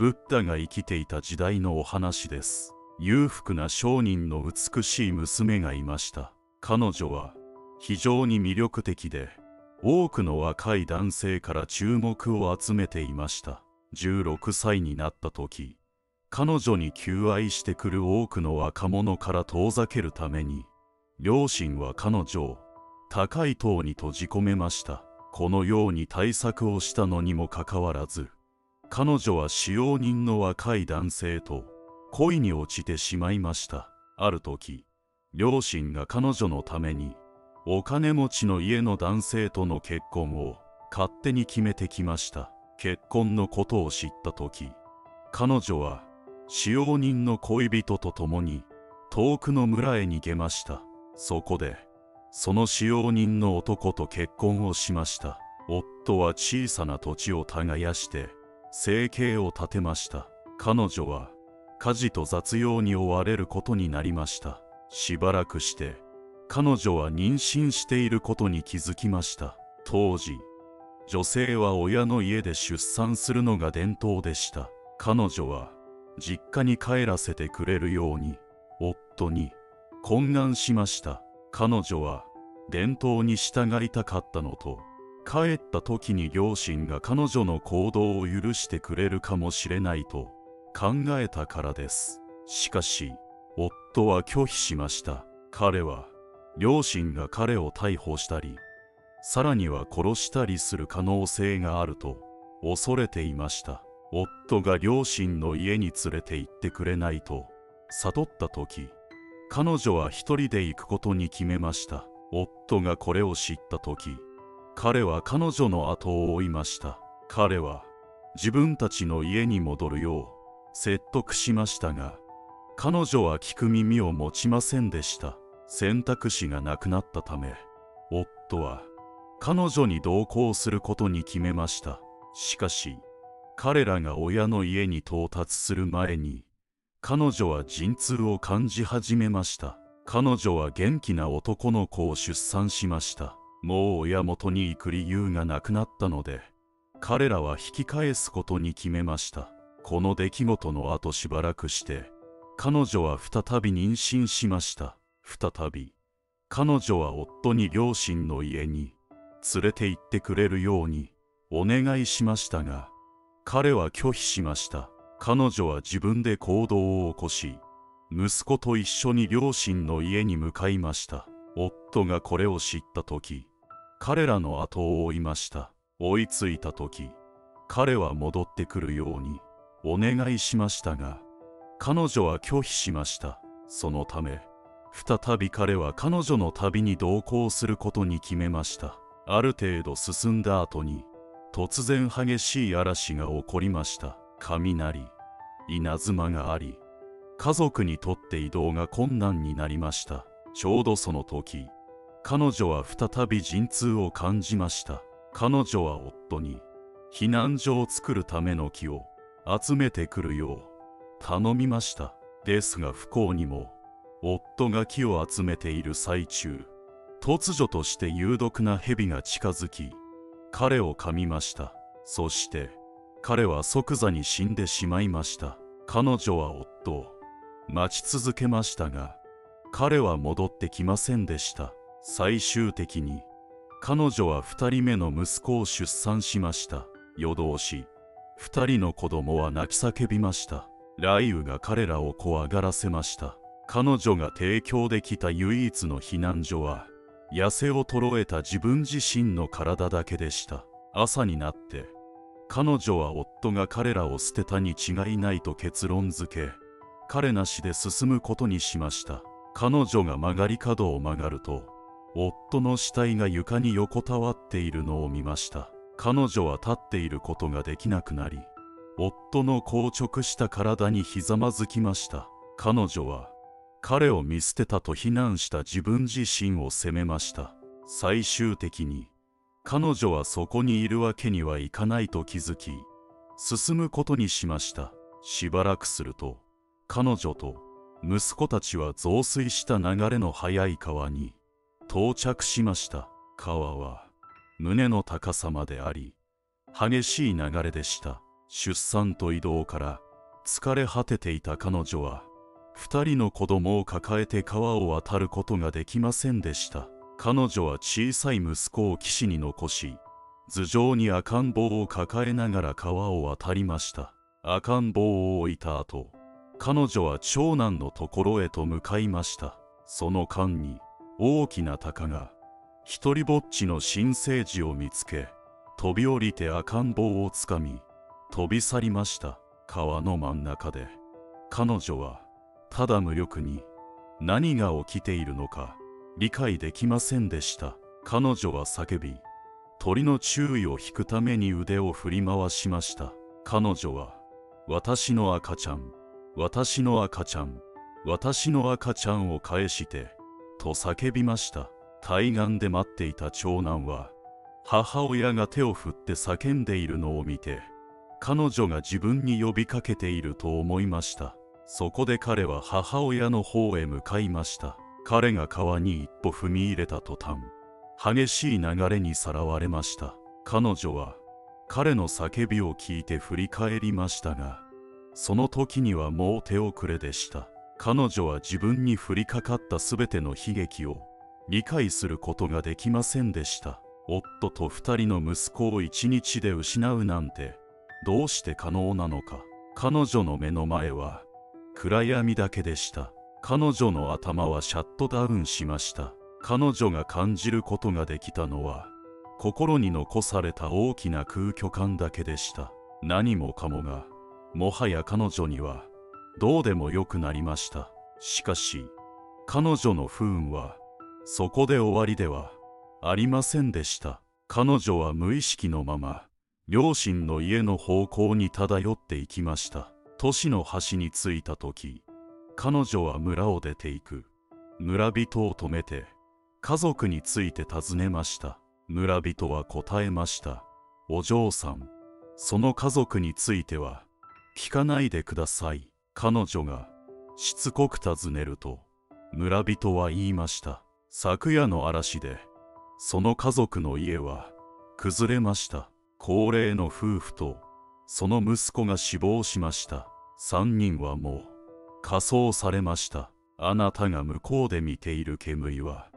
ブッダが生きていた時代のお話です。裕福な商人の美しい娘がいました。彼女は非常に魅力的で多くの若い男性から注目を集めていました。16歳になった時彼女に求愛してくる多くの若者から遠ざけるために両親は彼女を高い塔に閉じ込めました。このように対策をしたのにもかかわらず彼女は使用人の若い男性と恋に落ちてしまいました。ある時両親が彼女のためにお金持ちの家の男性との結婚を勝手に決めてきました。結婚のことを知った時彼女は使用人の恋人と共に遠くの村へ逃げました。そこでその使用人の男と結婚をしました。夫は小さな土地を耕して生計を立てました。彼女は家事と雑用に追われることになりました。しばらくして彼女は妊娠していることに気づきました。当時女性は親の家で出産するのが伝統でした。彼女は実家に帰らせてくれるように夫に懇願しました。彼女は伝統に従いたかったのと帰った時に両親が彼女の行動を許してくれるかもしれないと考えたからです。しかし夫は拒否しました。彼は両親が彼を逮捕したりさらには殺したりする可能性があると恐れていました。夫が両親の家に連れて行ってくれないと悟った時彼女は一人で行くことに決めました。夫がこれを知った時彼は彼女の後を追いました。彼は自分たちの家に戻るよう説得しましたが彼女は聞く耳を持ちませんでした。選択肢がなくなったため夫は彼女に同行することに決めました。しかし彼らが親の家に到達する前に彼女は陣痛を感じ始めました。彼女は元気な男の子を出産しました。もう親元に行く理由がなくなったので彼らは引き返すことに決めました。この出来事の後しばらくして彼女は再び妊娠しました。再び彼女は夫に両親の家に連れて行ってくれるようにお願いしましたが彼は拒否しました。彼女は自分で行動を起こし息子と一緒に両親の家に向かいました。夫がこれを知った時彼らの後を追いました。追いついた時彼は戻ってくるようにお願いしましたが彼女は拒否しました。そのため再び彼は彼女の旅に同行することに決めました。ある程度進んだ後に突然激しい嵐が起こりました。雷稲妻があり家族にとって移動が困難になりました。ちょうどその時彼女は再び陣痛を感じました。彼女は夫に避難所を作るための木を集めてくるよう頼みました。ですが不幸にも夫が木を集めている最中突如として有毒な蛇が近づき彼を噛みました。そして彼は即座に死んでしまいました。彼女は夫を待ち続けましたが彼は戻ってきませんでした。最終的に彼女は2人目の息子を出産しました。夜通し2人の子供は泣き叫びました。雷雨が彼らを怖がらせました。彼女が提供できた唯一の避難所は痩せを衰えた自分自身の体だけでした。朝になって彼女は夫が彼らを捨てたに違いないと結論付け彼なしで進むことにしました。彼女が曲がり角を曲がると夫の死体が床に横たわっているのを見ました。彼女は立っていることができなくなり夫の硬直した体にひざまずきました。彼女は彼を見捨てたと非難した自分自身を責めました。最終的に彼女はそこにいるわけにはいかないと気づき進むことにしました。しばらくすると彼女と息子たちは増水した流れの速い川に到着しました。川は胸の高さまであり激しい流れでした。出産と移動から疲れ果てていた彼女は二人の子供を抱えて川を渡ることができませんでした。彼女は小さい息子を岸に残し頭上に赤ん坊を抱えながら川を渡りました。赤ん坊を置いた後彼女は長男のところへと向かいました。その間に大きな鷹が一りぼっちの新生児を見つけ飛び降りて赤ん坊をつかみ飛び去りました。川の真ん中で。彼女はただ無力に何が起きているのか理解できませんでした。彼女は叫び鳥の注意を引くために腕を振り回しました。彼女は私の赤ちゃん私の赤ちゃん私の赤ちゃんを返してと叫びました。対岸で待っていた長男は母親が手を振って叫んでいるのを見て彼女が自分に呼びかけていると思いました。そこで彼は母親の方へ向かいました。彼が川に一歩踏み入れた途端激しい流れにさらわれました。彼女は彼の叫びを聞いて振り返りましたがその時にはもう手遅れでした。彼女は自分に降りかかった全ての悲劇を理解することができませんでした。夫と二人の息子を一日で失うなんてどうして可能なのか。彼女の目の前は暗闇だけでした。彼女の頭はシャットダウンしました。彼女が感じることができたのは心に残された大きな空虚感だけでした。何もかもがもはや彼女にはどうでもよくなりました。しかし彼女の不運はそこで終わりではありませんでした。彼女は無意識のまま両親の家の方向に漂っていきました。都市の端に着いた時彼女は村を出ていく。村人を止めて家族について尋ねました。村人は答えました。お嬢さんその家族については聞かないでください。彼女がしつこく尋ねると村人は言いました。昨夜の嵐でその家族の家は崩れました。高齢の夫婦とその息子が死亡しました。三人はもう火葬されました。あなたが向こうで見ている煙は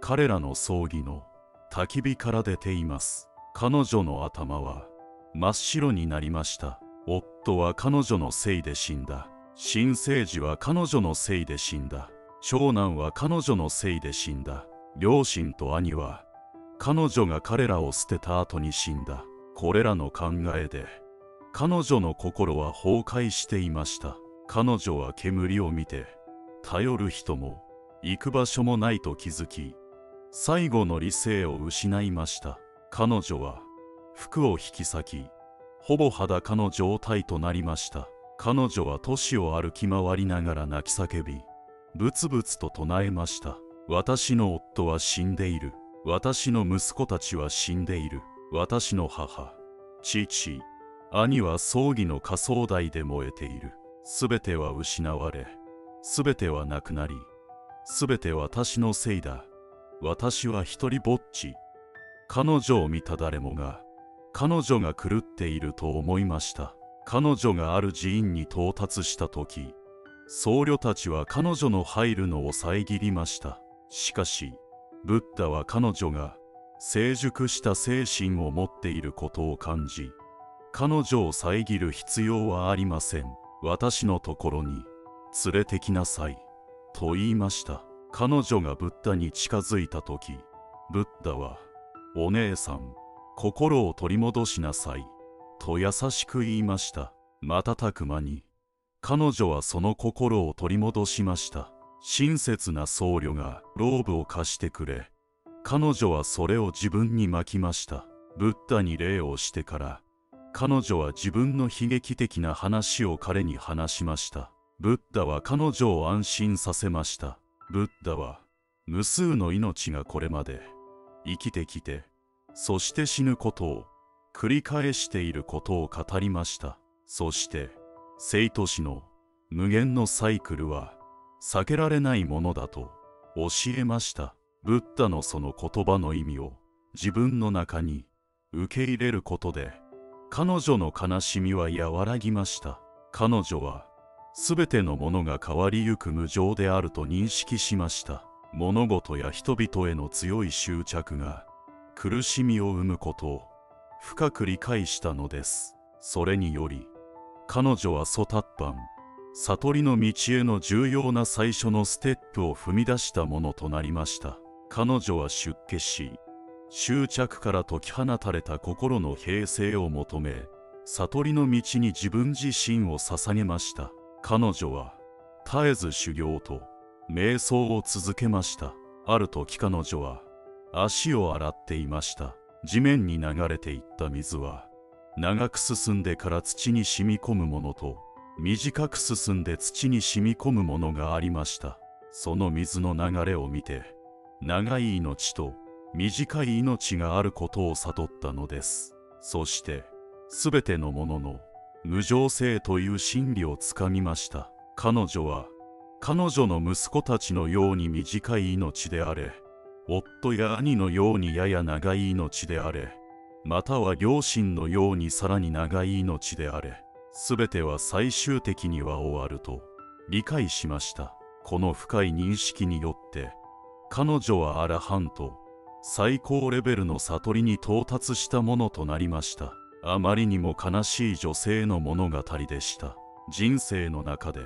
彼らの葬儀の焚き火から出ています。彼女の頭は真っ白になりました。夫は彼女のせいで死んだ。新生児は彼女のせいで死んだ。長男は彼女のせいで死んだ。両親と兄は彼女が彼らを捨てた後に死んだ。これらの考えで彼女の心は崩壊していました。彼女は煙を見て頼る人も行く場所もないと気づき最後の理性を失いました。彼女は服を引き裂きほぼ裸の状態となりました。彼女は都市を歩き回りながら泣き叫びブツブツと唱えました。私の夫は死んでいる。私の息子たちは死んでいる。私の母父兄は葬儀の火葬台で燃えている。すべては失われすべてはなくなりすべて私のせいだ。私は一りぼっち。彼女を見た誰もが彼女が狂っていると思いました。彼女がある寺院に到達した時僧侶たちは彼女の入るのを遮りました。しかしブッダは彼女が成熟した精神を持っていることを感じ彼女を遮る必要はありません。私のところに連れてきなさい。と言いました。彼女がブッダに近づいた時ブッダはお姉さん心を取り戻しなさい。と優しく言いました。瞬く間に。彼女はその心を取り戻しました。親切な僧侶がローブを貸してくれ。彼女はそれを自分に巻きました。ブッダに礼をしてから。彼女は自分の悲劇的な話を彼に話しました。ブッダは彼女を安心させました。ブッダは無数の命がこれまで生きてきてそして死ぬことを繰り返していることを語りました。そして生と死の無限のサイクルは避けられないものだと教えました。ブッダのその言葉の意味を自分の中に受け入れることで彼女の悲しみは和らぎました。彼女は全てのものが変わりゆく無常であると認識しました。物事や人々への強い執着が苦しみを生むことを深く理解したのです。それにより彼女はソタッパン悟りの道への重要な最初のステップを踏み出したものとなりました。彼女は出家し執着から解き放たれた心の平静を求め悟りの道に自分自身を捧げました。彼女は絶えず修行と瞑想を続けました。ある時彼女は足を洗っていました。地面に流れていった水は長く進んでから土に染み込むものと短く進んで土に染み込むものがありました。その水の流れを見て長い命と短い命があることを悟ったのです。そして全てのものの無常性という真理をつかみました。彼女は彼女の息子たちのように短い命であれ夫や兄のようにやや長い命であれまたは両親のようにさらに長い命であれ全ては最終的には終わると理解しました。この深い認識によって彼女はアラハント最高レベルの悟りに到達したものとなりました。あまりにも悲しい女性の物語でした。人生の中で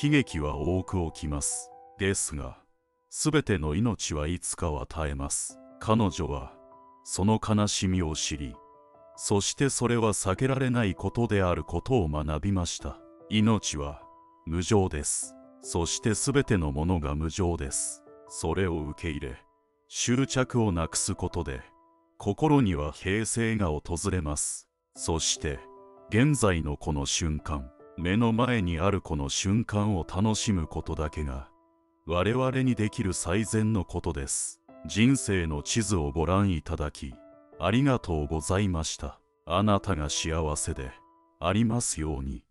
悲劇は多く起きます。ですが全ての命はいつかは絶えます。彼女はその悲しみを知りそしてそれは避けられないことであることを学びました。命は無常です。そして全てのものが無常です。それを受け入れ執着をなくすことで心には平静が訪れます。そして現在のこの瞬間目の前にあるこの瞬間を楽しむことだけが我々にできる最善のことです。人生の地図をご覧いただきありがとうございました。あなたが幸せでありますように。